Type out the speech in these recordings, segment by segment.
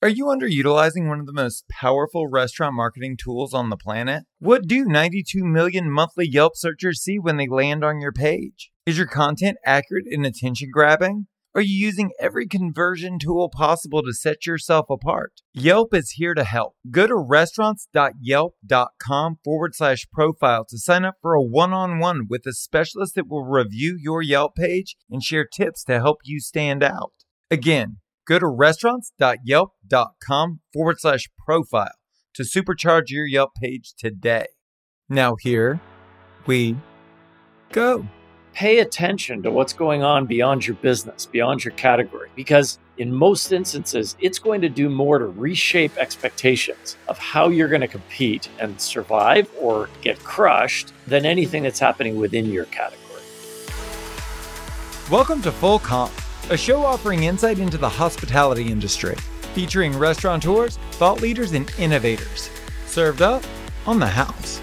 Are you underutilizing one of the most powerful restaurant marketing tools on the planet? What do 92 million monthly Yelp searchers see when they land on your page? Is your content accurate and attention grabbing? Are you using every conversion tool possible to set yourself apart? Yelp is here to help. Go to restaurants.yelp.com forward slash profile to sign up for a one on one with a specialist that will review your Yelp page and share tips to help you stand out. Again, Go to restaurants.yelp.com forward slash profile to supercharge your Yelp page today. Now, here we go. Pay attention to what's going on beyond your business, beyond your category, because in most instances, it's going to do more to reshape expectations of how you're going to compete and survive or get crushed than anything that's happening within your category. Welcome to Full Comp a show offering insight into the hospitality industry, featuring restaurateurs, thought leaders, and innovators. Served up on the house.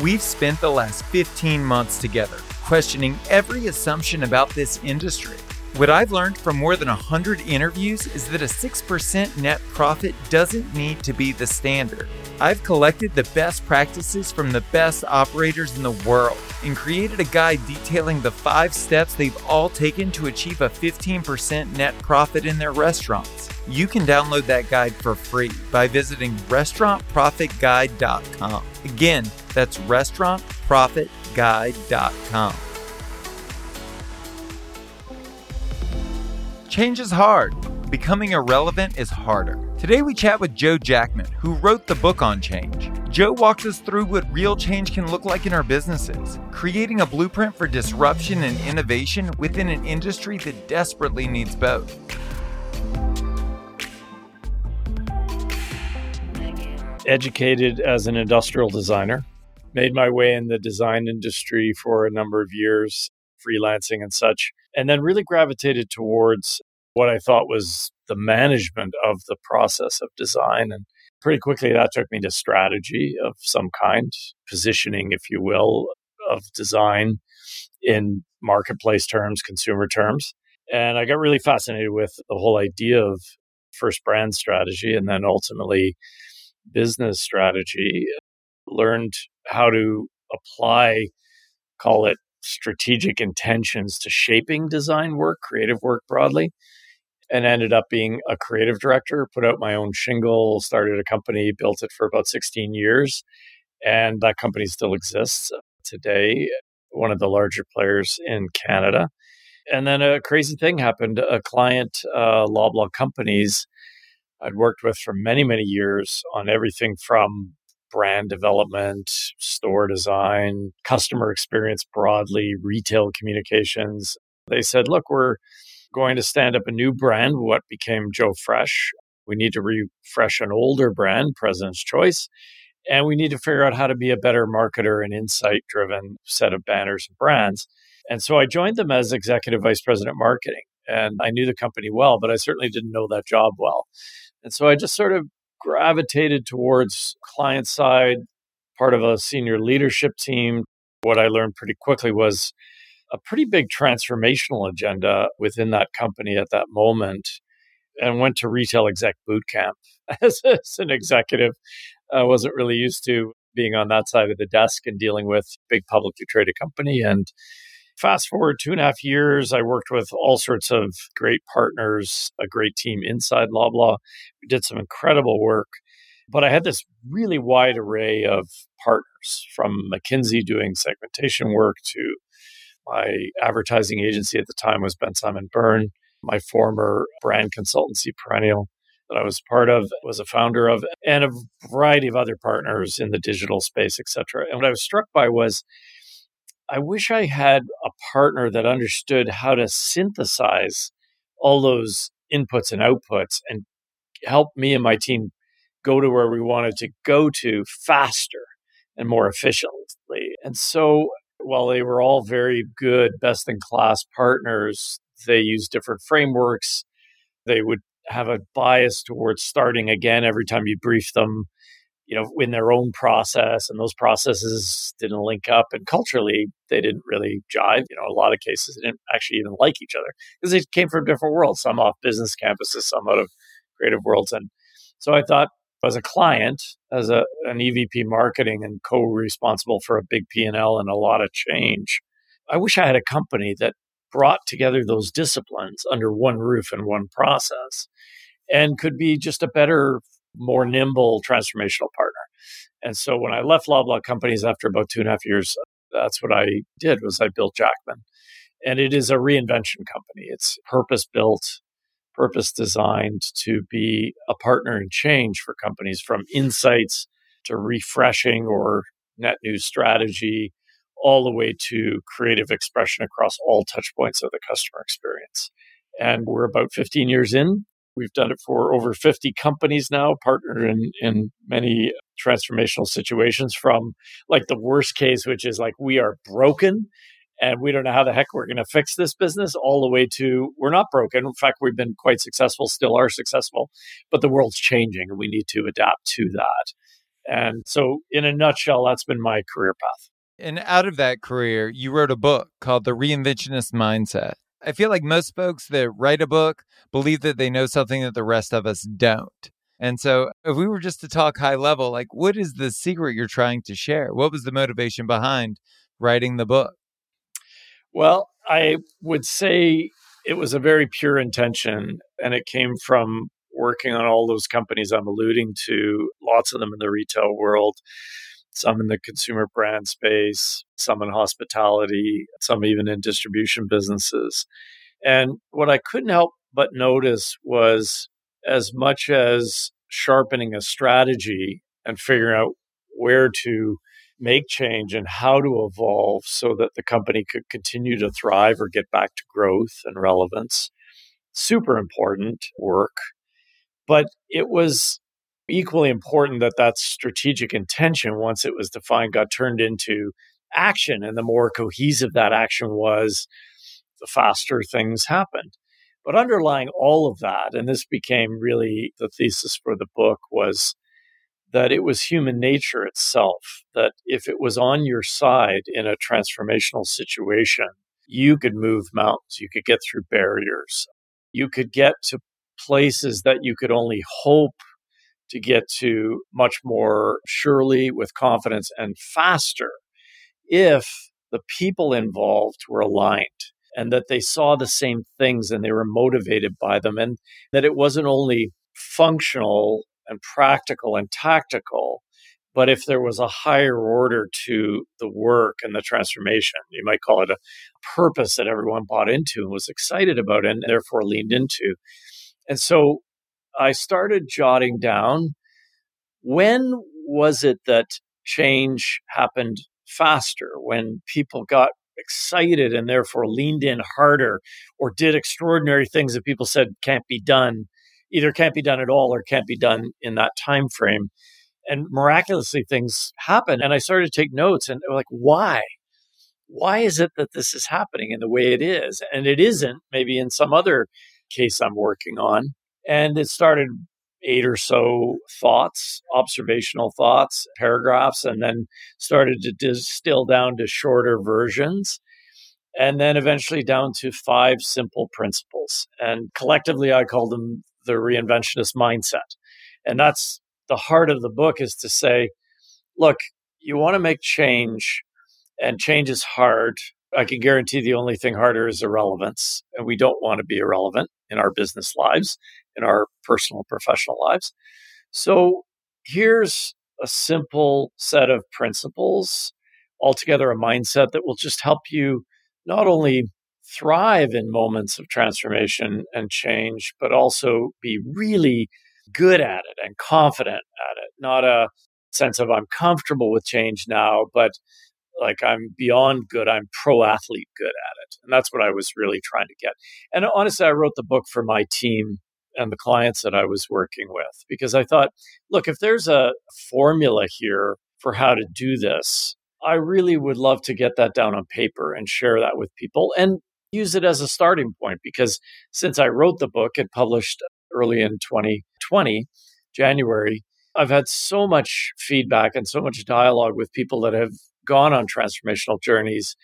We've spent the last 15 months together questioning every assumption about this industry. What I've learned from more than 100 interviews is that a 6% net profit doesn't need to be the standard. I've collected the best practices from the best operators in the world and created a guide detailing the five steps they've all taken to achieve a 15% net profit in their restaurants. You can download that guide for free by visiting restaurantprofitguide.com. Again, that's restaurantprofitguide.com. Change is hard becoming irrelevant is harder. Today we chat with Joe Jackman, who wrote the book on change. Joe walks us through what real change can look like in our businesses, creating a blueprint for disruption and innovation within an industry that desperately needs both. Educated as an industrial designer, made my way in the design industry for a number of years, freelancing and such, and then really gravitated towards what I thought was the management of the process of design. And pretty quickly, that took me to strategy of some kind, positioning, if you will, of design in marketplace terms, consumer terms. And I got really fascinated with the whole idea of first brand strategy and then ultimately business strategy. Learned how to apply, call it strategic intentions to shaping design work, creative work broadly and ended up being a creative director, put out my own shingle, started a company, built it for about 16 years. And that company still exists today, one of the larger players in Canada. And then a crazy thing happened. A client, uh, Loblaw Companies, I'd worked with for many, many years on everything from brand development, store design, customer experience broadly, retail communications. They said, look, we're going to stand up a new brand, what became Joe Fresh. We need to refresh an older brand, President's Choice. And we need to figure out how to be a better marketer and insight driven set of banners and brands. And so I joined them as executive vice president marketing. And I knew the company well, but I certainly didn't know that job well. And so I just sort of gravitated towards client side, part of a senior leadership team. What I learned pretty quickly was a pretty big transformational agenda within that company at that moment and went to retail exec boot camp as, as an executive. I wasn't really used to being on that side of the desk and dealing with big publicly traded company. And fast forward two and a half years, I worked with all sorts of great partners, a great team inside Loblaw. We did some incredible work. But I had this really wide array of partners from McKinsey doing segmentation work to my advertising agency at the time was Bensimon Byrne. My former brand consultancy, Perennial, that I was part of, was a founder of, and a variety of other partners in the digital space, et cetera. And what I was struck by was I wish I had a partner that understood how to synthesize all those inputs and outputs and help me and my team go to where we wanted to go to faster and more efficiently. And so while they were all very good, best in class partners, they used different frameworks. They would have a bias towards starting again every time you brief them. you know, in their own process, and those processes didn't link up, and culturally they didn't really jive. You know, a lot of cases they didn't actually even like each other because they came from different worlds. Some off business campuses, some out of creative worlds, and so I thought, as a client, as a an EVP marketing and co-responsible for a big P and L and a lot of change, I wish I had a company that brought together those disciplines under one roof and one process and could be just a better more nimble transformational partner. And so when I left Loblaw Companies after about two and a half years, that's what I did was I built Jackman. And it is a reinvention company. It's purpose built, purpose designed to be a partner in change for companies from insights to refreshing or net new strategy, all the way to creative expression across all touch points of the customer experience. And we're about 15 years in We've done it for over 50 companies now, partnered in, in many transformational situations from like the worst case, which is like we are broken and we don't know how the heck we're going to fix this business, all the way to we're not broken. In fact, we've been quite successful, still are successful, but the world's changing and we need to adapt to that. And so, in a nutshell, that's been my career path. And out of that career, you wrote a book called The Reinventionist Mindset. I feel like most folks that write a book believe that they know something that the rest of us don't. And so, if we were just to talk high level, like what is the secret you're trying to share? What was the motivation behind writing the book? Well, I would say it was a very pure intention, and it came from working on all those companies I'm alluding to, lots of them in the retail world, some in the consumer brand space, some in hospitality, some even in distribution businesses. And what I couldn't help but notice was as much as sharpening a strategy and figuring out where to make change and how to evolve so that the company could continue to thrive or get back to growth and relevance. Super important work. But it was equally important that that strategic intention, once it was defined, got turned into action. And the more cohesive that action was, the faster things happened. But underlying all of that, and this became really the thesis for the book, was that it was human nature itself, that if it was on your side in a transformational situation, you could move mountains, you could get through barriers, you could get to places that you could only hope to get to much more surely with confidence and faster if the people involved were aligned and that they saw the same things and they were motivated by them and that it wasn't only functional and practical and tactical but if there was a higher order to the work and the transformation you might call it a purpose that everyone bought into and was excited about and therefore leaned into. And so I started jotting down when was it that change happened faster, when people got excited and therefore leaned in harder or did extraordinary things that people said can't be done, either can't be done at all or can't be done in that time frame. And miraculously things happen. And I started to take notes and like, why? Why is it that this is happening in the way it is? And it isn't maybe in some other case I'm working on. And it started eight or so thoughts, observational thoughts, paragraphs, and then started to distill down to shorter versions. And then eventually down to five simple principles. And collectively, I call them the reinventionist mindset. And that's the heart of the book is to say, look, you want to make change, and change is hard. I can guarantee the only thing harder is irrelevance. And we don't want to be irrelevant in our business lives in our personal professional lives. So here's a simple set of principles, altogether a mindset that will just help you not only thrive in moments of transformation and change, but also be really good at it and confident at it. Not a sense of I'm comfortable with change now, but like I'm beyond good. I'm pro athlete good at it. And that's what I was really trying to get. And honestly, I wrote the book for my team and the clients that I was working with because I thought, look, if there's a formula here for how to do this, I really would love to get that down on paper and share that with people and use it as a starting point because since I wrote the book and published early in 2020, January, I've had so much feedback and so much dialogue with people that have gone on transformational journeys.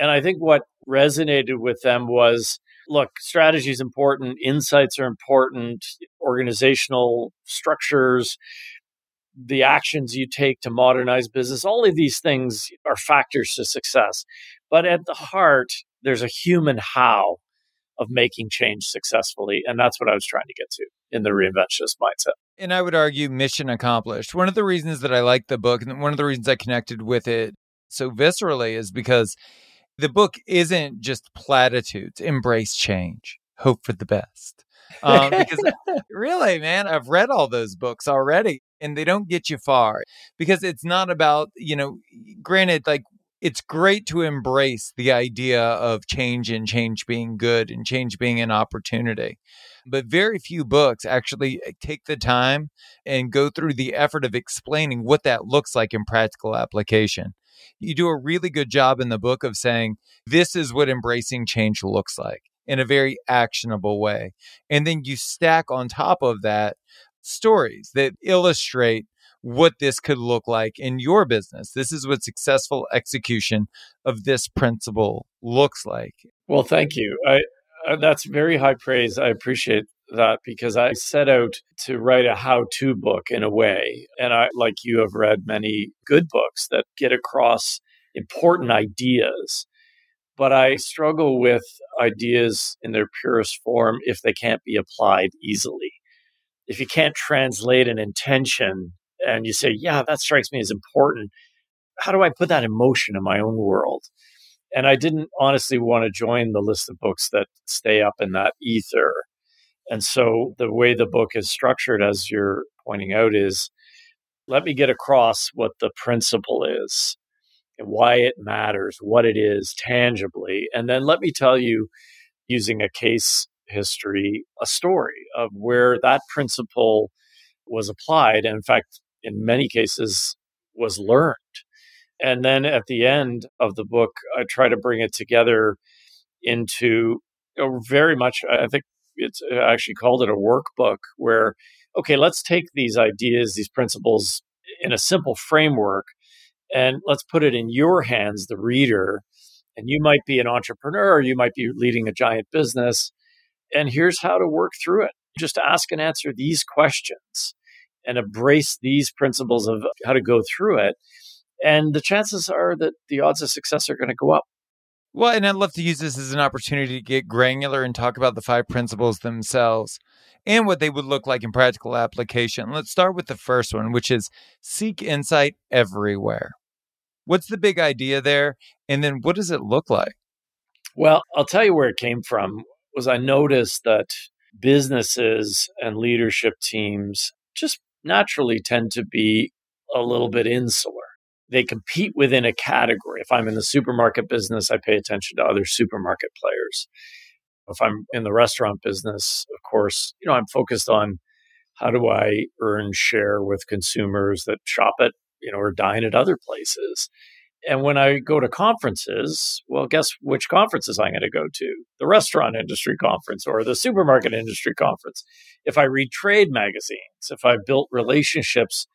And I think what resonated with them was look, strategy is important, insights are important, organizational structures, the actions you take to modernize business, all of these things are factors to success. But at the heart, there's a human how of making change successfully. And that's what I was trying to get to in the reinventionist mindset. And I would argue mission accomplished. One of the reasons that I like the book and one of the reasons I connected with it so viscerally is because the book isn't just platitudes, embrace change, hope for the best. Um, because really, man, I've read all those books already and they don't get you far because it's not about, you know, granted, like it's great to embrace the idea of change and change being good and change being an opportunity. But very few books actually eh, take the time and go through the effort of explaining what that looks like in practical application. You do a really good job in the book of saying, this is what embracing change looks like in a very actionable way. And then you stack on top of that stories that illustrate what this could look like in your business. This is what successful execution of this principle looks like. Well, thank you. I, uh, that's very high praise. I appreciate that because I set out to write a how to book in a way. And I, like you, have read many good books that get across important ideas. But I struggle with ideas in their purest form if they can't be applied easily. If you can't translate an intention and you say, yeah, that strikes me as important, how do I put that in motion in my own world? And I didn't honestly want to join the list of books that stay up in that ether and so the way the book is structured, as you're pointing out, is let me get across what the principle is and why it matters, what it is tangibly. And then let me tell you, using a case history, a story of where that principle was applied. And in fact, in many cases, was learned. And then at the end of the book, I try to bring it together into a very much, I think, it's uh, actually called it a workbook where okay let's take these ideas these principles in a simple framework and let's put it in your hands the reader. And you might be an entrepreneur you might be leading a giant business and here's how to work through it. Just ask and answer these questions and embrace these principles of how to go through it and the chances are that the odds of success are going to go up well, and I'd love to use this as an opportunity to get granular and talk about the five principles themselves and what they would look like in practical application. Let's start with the first one, which is seek insight everywhere. What's the big idea there? And then what does it look like? Well, I'll tell you where it came from was I noticed that businesses and leadership teams just naturally tend to be a little bit insular they compete within a category. If I'm in the supermarket business, I pay attention to other supermarket players. If I'm in the restaurant business, of course, you know, I'm focused on how do I earn share with consumers that shop at, you know, or dine at other places. And when I go to conferences, well, guess which conferences I'm going to go to? The restaurant industry conference or the supermarket industry conference. If I read trade magazines, if I've built relationships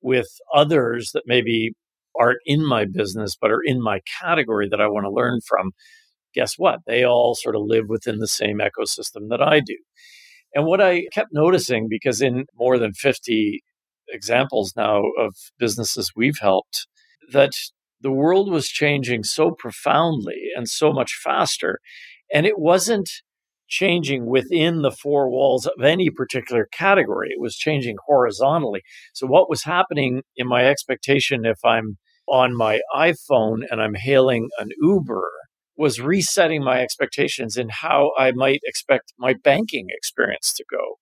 with others that maybe aren't in my business, but are in my category that I want to learn from, guess what? They all sort of live within the same ecosystem that I do. And what I kept noticing, because in more than 50 examples now of businesses we've helped, that the world was changing so profoundly and so much faster. And it wasn't changing within the four walls of any particular category. It was changing horizontally. So, what was happening in my expectation if I'm on my iPhone and I'm hailing an Uber was resetting my expectations in how I might expect my banking experience to go.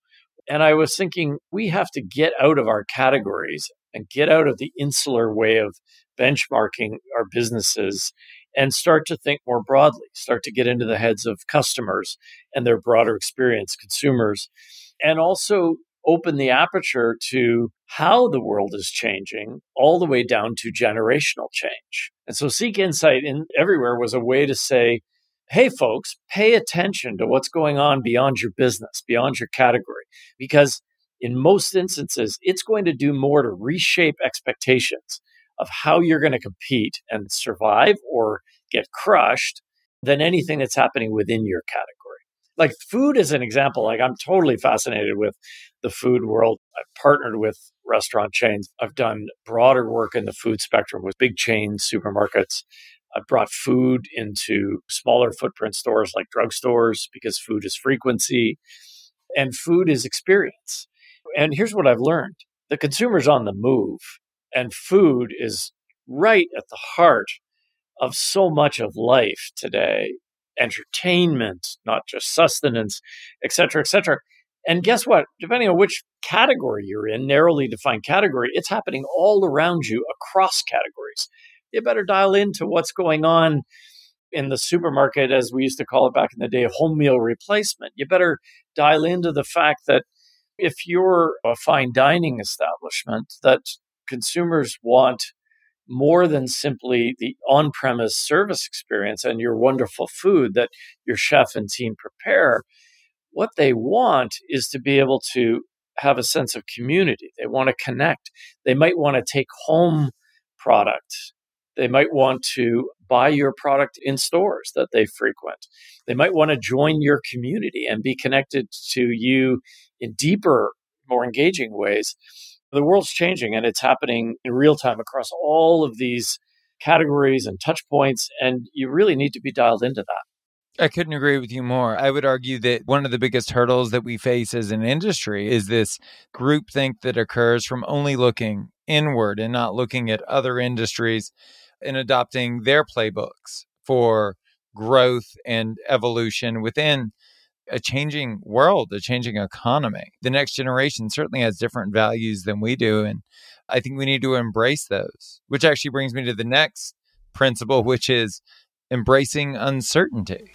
And I was thinking, we have to get out of our categories and get out of the insular way of benchmarking our businesses and start to think more broadly, start to get into the heads of customers and their broader experience, consumers, and also open the aperture to how the world is changing all the way down to generational change. And so Seek Insight in everywhere was a way to say, hey folks, pay attention to what's going on beyond your business, beyond your category because in most instances, it's going to do more to reshape expectations of how you're going to compete and survive or get crushed than anything that's happening within your category. Like food is an example. Like I'm totally fascinated with the food world. I've partnered with restaurant chains. I've done broader work in the food spectrum with big chain supermarkets. I've brought food into smaller footprint stores like drugstores because food is frequency and food is experience. And here's what I've learned the consumer's on the move, and food is right at the heart of so much of life today entertainment, not just sustenance, et cetera, et cetera. And guess what? Depending on which category you're in, narrowly defined category, it's happening all around you across categories. You better dial into what's going on in the supermarket, as we used to call it back in the day, home meal replacement. You better dial into the fact that if you're a fine dining establishment, that consumers want more than simply the on premise service experience and your wonderful food that your chef and team prepare. What they want is to be able to have a sense of community. They want to connect. They might want to take home product. They might want to buy your product in stores that they frequent. They might want to join your community and be connected to you in deeper, more engaging ways. The world's changing and it's happening in real time across all of these categories and touch points. And you really need to be dialed into that. I couldn't agree with you more. I would argue that one of the biggest hurdles that we face as an industry is this groupthink that occurs from only looking inward and not looking at other industries and adopting their playbooks for growth and evolution within a changing world, a changing economy. The next generation certainly has different values than we do. And I think we need to embrace those, which actually brings me to the next principle, which is embracing uncertainty.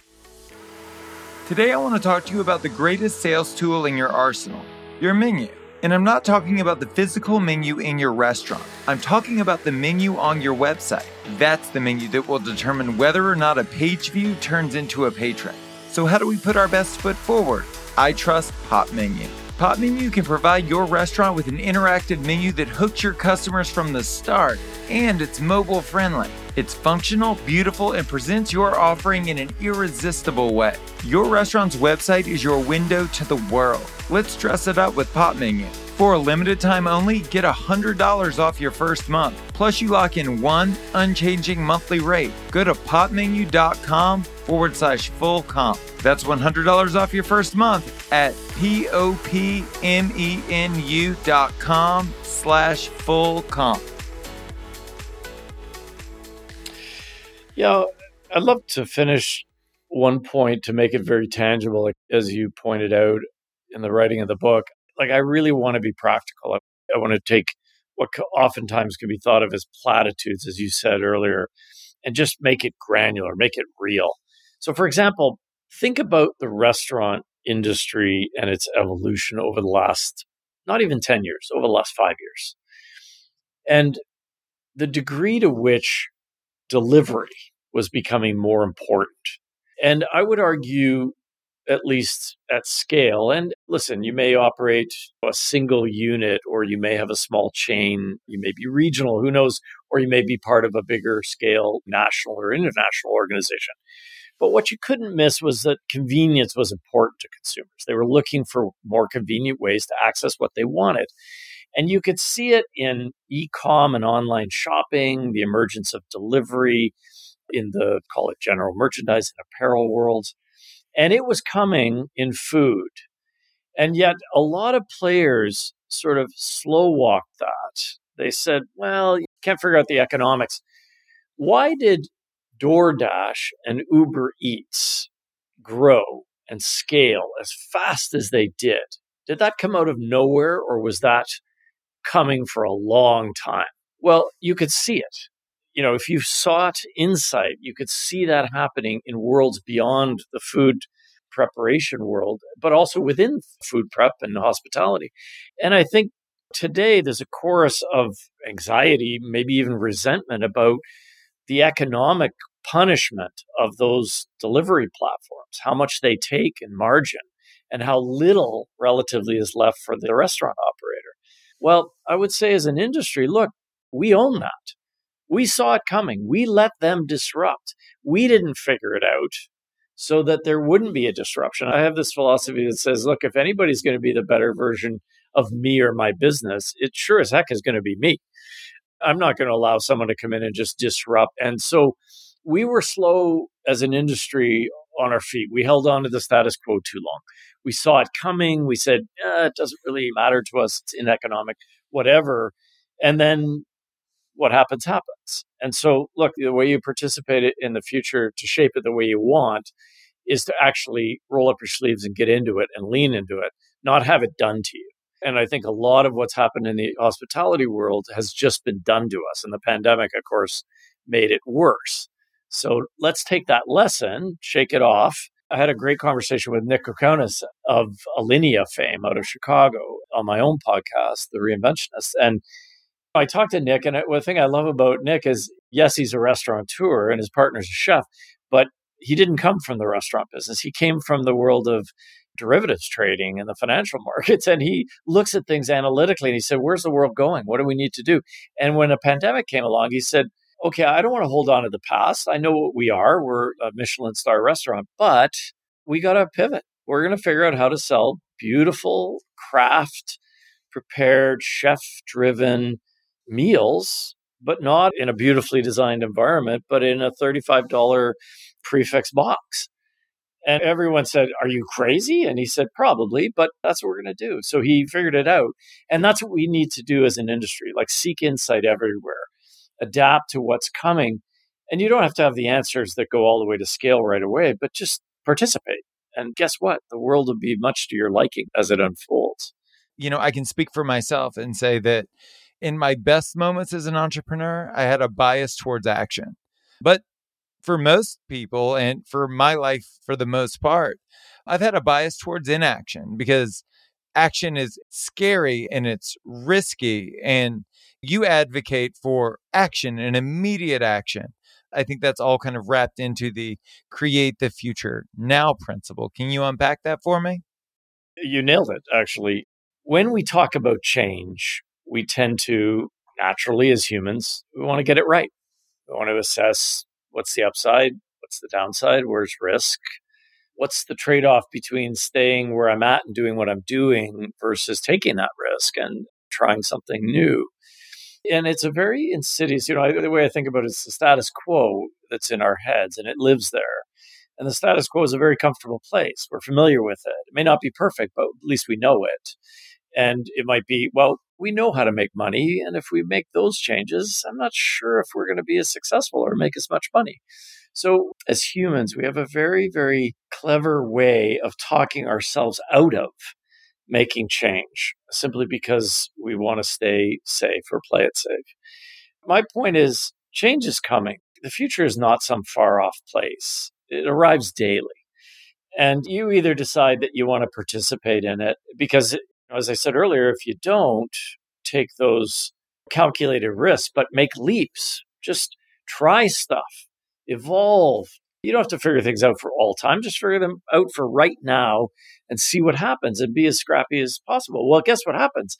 Today, I want to talk to you about the greatest sales tool in your arsenal your menu. And I'm not talking about the physical menu in your restaurant. I'm talking about the menu on your website. That's the menu that will determine whether or not a page view turns into a patron. So, how do we put our best foot forward? I trust Popmenu. Pop Menu can provide your restaurant with an interactive menu that hooks your customers from the start, and it's mobile friendly. It's functional, beautiful, and presents your offering in an irresistible way. Your restaurant's website is your window to the world. Let's dress it up with Popmenu. For a limited time only, get $100 off your first month. Plus, you lock in one unchanging monthly rate. Go to popmenu.com forward slash full comp. That's $100 off your first month at P-O-P-M-E-N-U dot com slash full comp. Yeah, I'd love to finish one point to make it very tangible. As you pointed out in the writing of the book, like I really want to be practical. I, I want to take what oftentimes can be thought of as platitudes, as you said earlier, and just make it granular, make it real. So, for example, think about the restaurant industry and its evolution over the last not even 10 years, over the last five years. And the degree to which delivery was becoming more important. And I would argue at least at scale. And listen, you may operate a single unit, or you may have a small chain, you may be regional, who knows, or you may be part of a bigger scale national or international organization. But what you couldn't miss was that convenience was important to consumers. They were looking for more convenient ways to access what they wanted. And you could see it in e com and online shopping, the emergence of delivery in the, call it general merchandise and apparel worlds and it was coming in food. And yet, a lot of players sort of slow walked that. They said, well, you can't figure out the economics. Why did DoorDash and Uber Eats grow and scale as fast as they did? Did that come out of nowhere or was that coming for a long time? Well, you could see it you know, if you sought insight, you could see that happening in worlds beyond the food preparation world, but also within food prep and hospitality. And I think today there's a chorus of anxiety, maybe even resentment about the economic punishment of those delivery platforms, how much they take in margin, and how little relatively is left for the restaurant operator. Well, I would say as an industry, look, we own that. We saw it coming. We let them disrupt. We didn't figure it out so that there wouldn't be a disruption. I have this philosophy that says, look, if anybody's going to be the better version of me or my business, it sure as heck is going to be me. I'm not going to allow someone to come in and just disrupt. And so we were slow as an industry on our feet. We held on to the status quo too long. We saw it coming. We said, eh, it doesn't really matter to us. It's ineconomic, whatever. And then what happens, happens. And so, look, the way you participate in the future to shape it the way you want is to actually roll up your sleeves and get into it and lean into it, not have it done to you. And I think a lot of what's happened in the hospitality world has just been done to us. And the pandemic, of course, made it worse. So let's take that lesson, shake it off. I had a great conversation with Nick Kokonas of Alinea fame out of Chicago on my own podcast, The Reinventionist. And I talked to Nick, and the thing I love about Nick is yes, he's a restaurateur and his partner's a chef, but he didn't come from the restaurant business. He came from the world of derivatives trading and the financial markets. And he looks at things analytically and he said, Where's the world going? What do we need to do? And when a pandemic came along, he said, Okay, I don't want to hold on to the past. I know what we are. We're a Michelin star restaurant, but we got to pivot. We're going to figure out how to sell beautiful, craft, prepared, chef driven meals, but not in a beautifully designed environment, but in a $35 prix fixe box. And everyone said, Are you crazy? And he said, Probably, but that's what we're going to do. So he figured it out. And that's what we need to do as an industry like seek insight everywhere, adapt to what's coming. And you don't have to have the answers that go all the way to scale right away, but just participate. And guess what? The world will be much to your liking as it unfolds. You know, I can speak for myself and say that in my best moments as an entrepreneur, I had a bias towards action. But for most people and for my life for the most part, I've had a bias towards inaction because action is scary and it's risky. And you advocate for action and immediate action. I think that's all kind of wrapped into the create the future now principle. Can you unpack that for me? You nailed it, actually. When we talk about change, we tend to naturally, as humans, we want to get it right. We want to assess what's the upside, what's the downside, where's risk, what's the trade off between staying where I'm at and doing what I'm doing versus taking that risk and trying something new. And it's a very insidious, you know, the way I think about it is the status quo that's in our heads and it lives there. And the status quo is a very comfortable place. We're familiar with it. It may not be perfect, but at least we know it. And it might be, well, we know how to make money. And if we make those changes, I'm not sure if we're going to be as successful or make as much money. So, as humans, we have a very, very clever way of talking ourselves out of making change simply because we want to stay safe or play it safe. My point is, change is coming. The future is not some far off place, it arrives daily. And you either decide that you want to participate in it because as I said earlier, if you don't take those calculated risks, but make leaps, just try stuff, evolve. You don't have to figure things out for all time. Just figure them out for right now and see what happens and be as scrappy as possible. Well, guess what happens?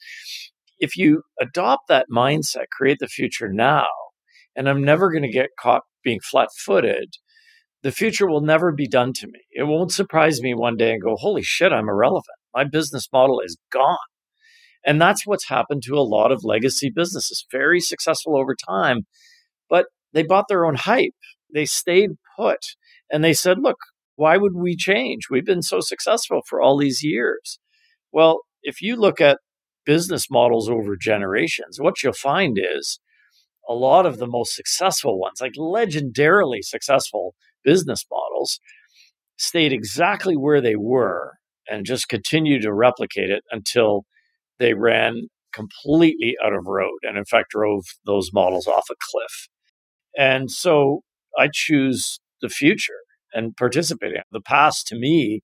If you adopt that mindset, create the future now, and I'm never going to get caught being flat footed, the future will never be done to me. It won't surprise me one day and go, holy shit, I'm irrelevant. My business model is gone. And that's what's happened to a lot of legacy businesses, very successful over time, but they bought their own hype. They stayed put and they said, look, why would we change? We've been so successful for all these years. Well, if you look at business models over generations, what you'll find is a lot of the most successful ones, like legendarily successful business models, stayed exactly where they were and just continued to replicate it until they ran completely out of road and in fact drove those models off a cliff. And so I choose the future and participating. The past to me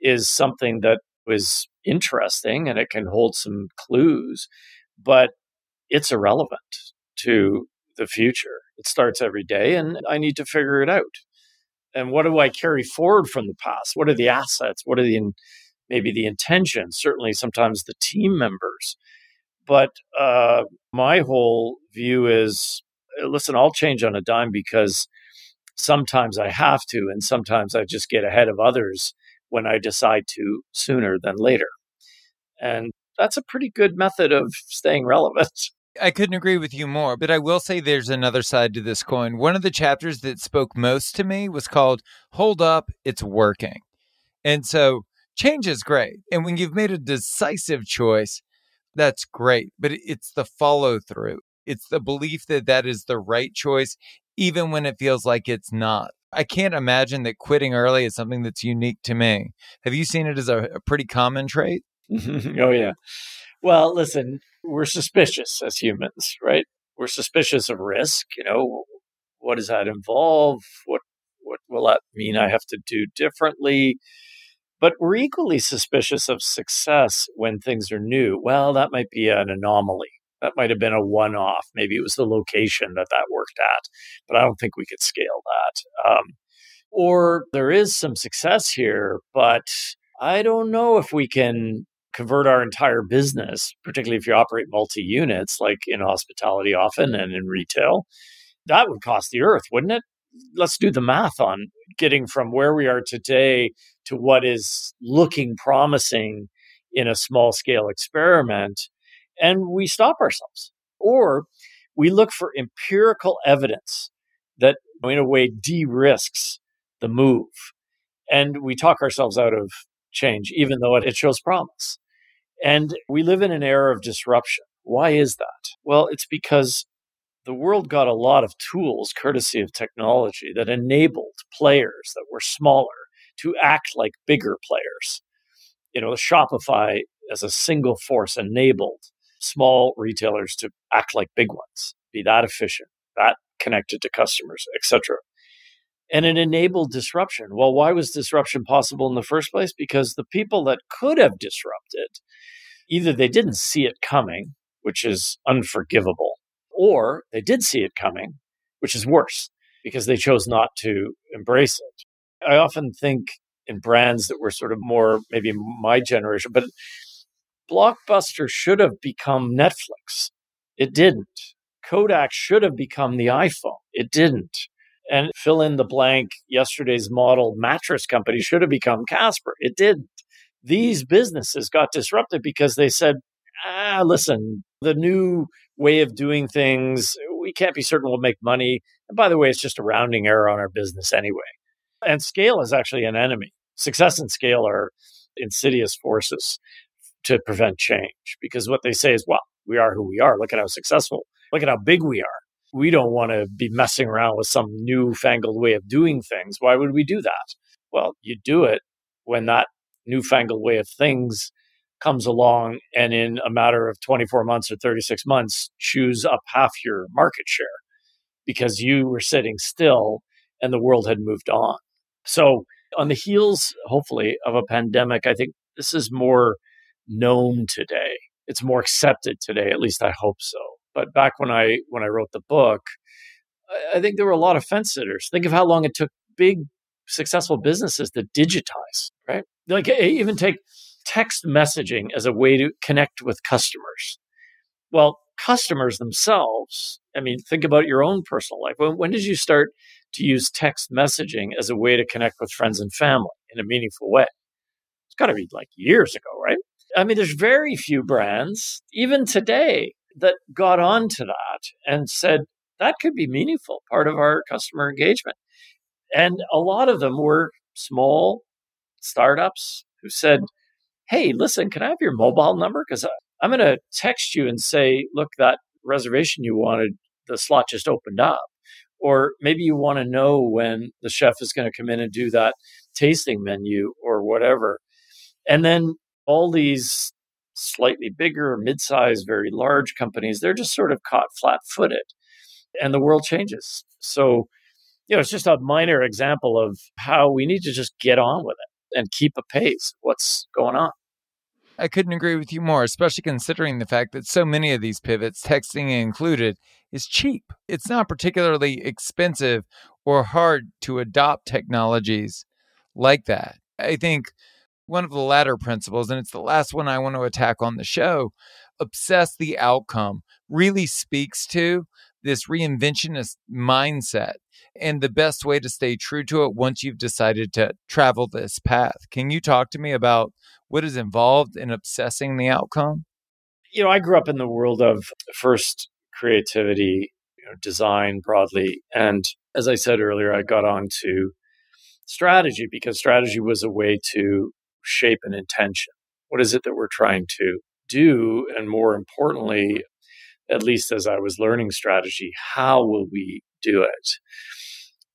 is something that was interesting and it can hold some clues, but it's irrelevant to the future. It starts every day, and I need to figure it out. And what do I carry forward from the past? What are the assets? What are the maybe the intentions? Certainly, sometimes the team members. But uh, my whole view is listen, I'll change on a dime because sometimes I have to, and sometimes I just get ahead of others when I decide to sooner than later. And that's a pretty good method of staying relevant. I couldn't agree with you more, but I will say there's another side to this coin. One of the chapters that spoke most to me was called Hold Up, It's Working. And so change is great. And when you've made a decisive choice, that's great. But it's the follow through, it's the belief that that is the right choice, even when it feels like it's not. I can't imagine that quitting early is something that's unique to me. Have you seen it as a, a pretty common trait? oh, yeah. Well, listen, we're suspicious as humans, right? We're suspicious of risk. You know, what does that involve? What what will that mean I have to do differently? But we're equally suspicious of success when things are new. Well, that might be an anomaly. That might have been a one off. Maybe it was the location that that worked at, but I don't think we could scale that. Um, or there is some success here, but I don't know if we can convert our entire business, particularly if you operate multi units, like in hospitality often and in retail. That would cost the earth, wouldn't it? Let's do the math on getting from where we are today to what is looking promising in a small scale experiment. And we stop ourselves. Or we look for empirical evidence that, in a way, de risks the move. And we talk ourselves out of change, even though it shows promise. And we live in an era of disruption. Why is that? Well, it's because the world got a lot of tools, courtesy of technology, that enabled players that were smaller to act like bigger players. You know, Shopify as a single force enabled small retailers to act like big ones, be that efficient, that connected to customers, etc and it enabled disruption. Well, why was disruption possible in the first place? Because the people that could have disrupted, either they didn't see it coming, which is unforgivable, or they did see it coming, which is worse because they chose not to embrace it. I often think in brands that were sort of more maybe my generation, but Blockbuster should have become Netflix. It didn't. Kodak should have become the iPhone. It didn't and fill in the blank yesterday's model mattress company should have become Casper. It didn't. These businesses got disrupted because they said, ah, listen, the new way of doing things, we can't be certain we'll make money. And by the way, it's just a rounding error on our business anyway. And scale is actually an enemy. Success and scale are insidious forces to prevent change because what they say is, well, we are who we are. Look at how successful, look at how big we are we don't want to be messing around with some newfangled way of doing things. Why would we do that? Well, you do it when that newfangled way of things comes along and in a matter of 24 months or 36 months chews up half your market share because you were sitting still and the world had moved on. So, on the heels, hopefully, of a pandemic, I think this is more known today. It's more accepted today, at least I hope so. But back when I when I wrote the book, I think there were a lot of fence sitters. Think of how long it took big successful businesses to digitize, right? Like even take text messaging as a way to connect with customers. Well, customers themselves, I mean, think about your own personal life. When, when did you start to use text messaging as a way to connect with friends and family in a meaningful way? It's got to be like years ago, right? I mean, there's very few brands, even today, that got onto that and said that could be meaningful part of our customer engagement. And a lot of them were small startups who said, Hey, listen, can I have your mobile number? Because I'm going to text you and say, look, that reservation you wanted, the slot just opened up. Or maybe you want to know when the chef is going to come in and do that tasting menu or whatever. And then all these slightly bigger, mid-sized, very large companies, they're just sort of caught flat-footed, and the world changes. So, you know, it's just a minor example of how we need to just get on with it and keep a pace. What's going on? I couldn't agree with you more, especially considering the fact that so many of these pivots, texting included, is cheap. It's not particularly expensive or hard to adopt technologies like that. I think one of the latter principles, and it's the last one I want to attack on the show, obsess the outcome, really speaks to this reinventionist mindset and the best way to stay true to it once you've decided to travel this path. Can you talk to me about what is involved in obsessing the outcome? You know, I grew up in the world of first creativity, you know, design broadly. And as I said earlier, I got on to strategy because strategy was a way to shape an intention. What is it that we're trying to do? And more importantly, at least as I was learning strategy, how will we do it?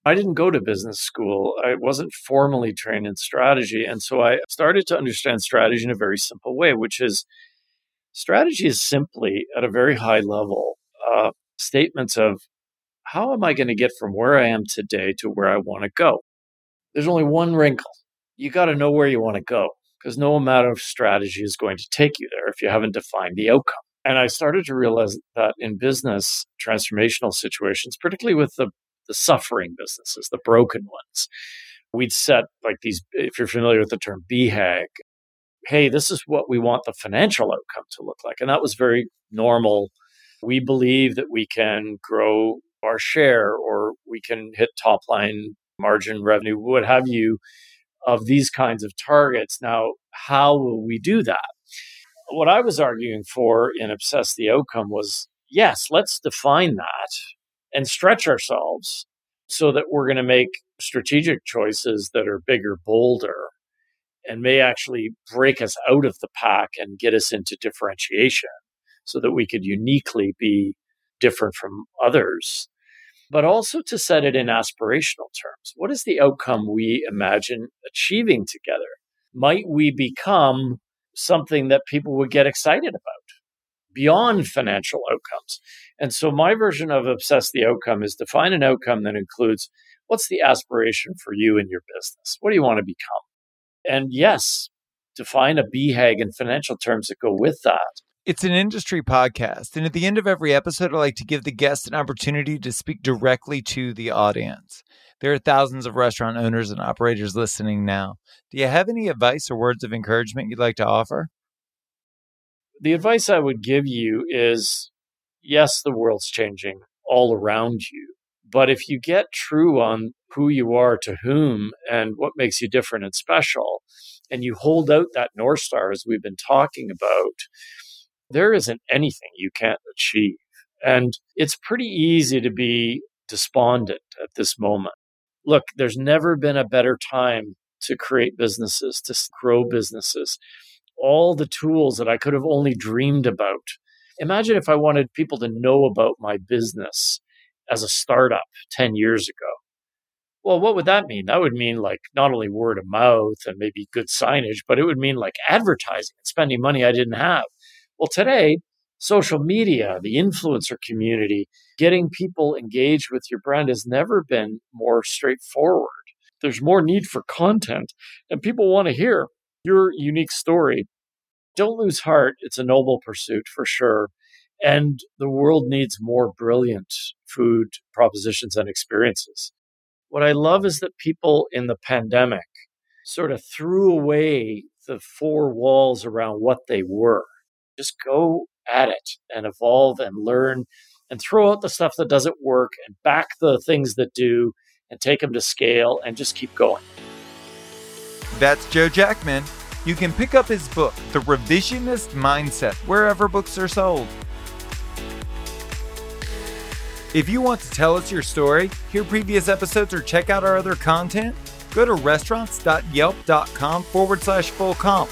I didn't go to business school. I wasn't formally trained in strategy. And so I started to understand strategy in a very simple way, which is strategy is simply at a very high level uh, statements of how am I going to get from where I am today to where I want to go? There's only one wrinkle. You got to know where you want to go because no amount of strategy is going to take you there if you haven't defined the outcome. And I started to realize that in business transformational situations, particularly with the, the suffering businesses, the broken ones, we'd set like these, if you're familiar with the term BHAG, hey, this is what we want the financial outcome to look like. And that was very normal. We believe that we can grow our share or we can hit top line margin revenue, what have you, of these kinds of targets. Now, how will we do that? what I was arguing for in Obsess the Outcome was yes, let's define that and stretch ourselves so that we're going to make strategic choices that are bigger, bolder, and may actually break us out of the pack and get us into differentiation so that we could uniquely be different from others. But also to set it in aspirational terms. What is the outcome we imagine achieving together? Might we become something that people would get excited about beyond financial outcomes. And so my version of obsess the outcome is define an outcome that includes what's the aspiration for you and your business? What do you want to become? And yes, define a BHAG in financial terms that go with that. It's an industry podcast. And at the end of every episode, I like to give the guest an opportunity to speak directly to the audience. There are thousands of restaurant owners and operators listening now. Do you have any advice or words of encouragement you'd like to offer? The advice I would give you is yes, the world's changing all around you. But if you get true on who you are to whom and what makes you different and special, and you hold out that North Star as we've been talking about, there isn't anything you can't achieve. And it's pretty easy to be despondent at this moment look, there's never been a better time to create businesses, to grow businesses. All the tools that I could have only dreamed about. Imagine if I wanted people to know about my business as a startup 10 years ago. Well, what would that mean? That would mean like not only word of mouth and maybe good signage, but it would mean like advertising and spending money I didn't have. Well, today social media, the influencer community, getting people engaged with your brand has never been more straightforward. There's more need for content, and people want to hear your unique story. Don't lose heart. It's a noble pursuit for sure. And the world needs more brilliant food propositions and experiences. What I love is that people in the pandemic sort of threw away the four walls around what they were. Just go at it and evolve and learn and throw out the stuff that doesn't work and back the things that do and take them to scale and just keep going. That's Joe Jackman. You can pick up his book, The Revisionist Mindset, wherever books are sold. If you want to tell us your story, hear previous episodes, or check out our other content, go to restaurants.yelp.com forward slash full comp.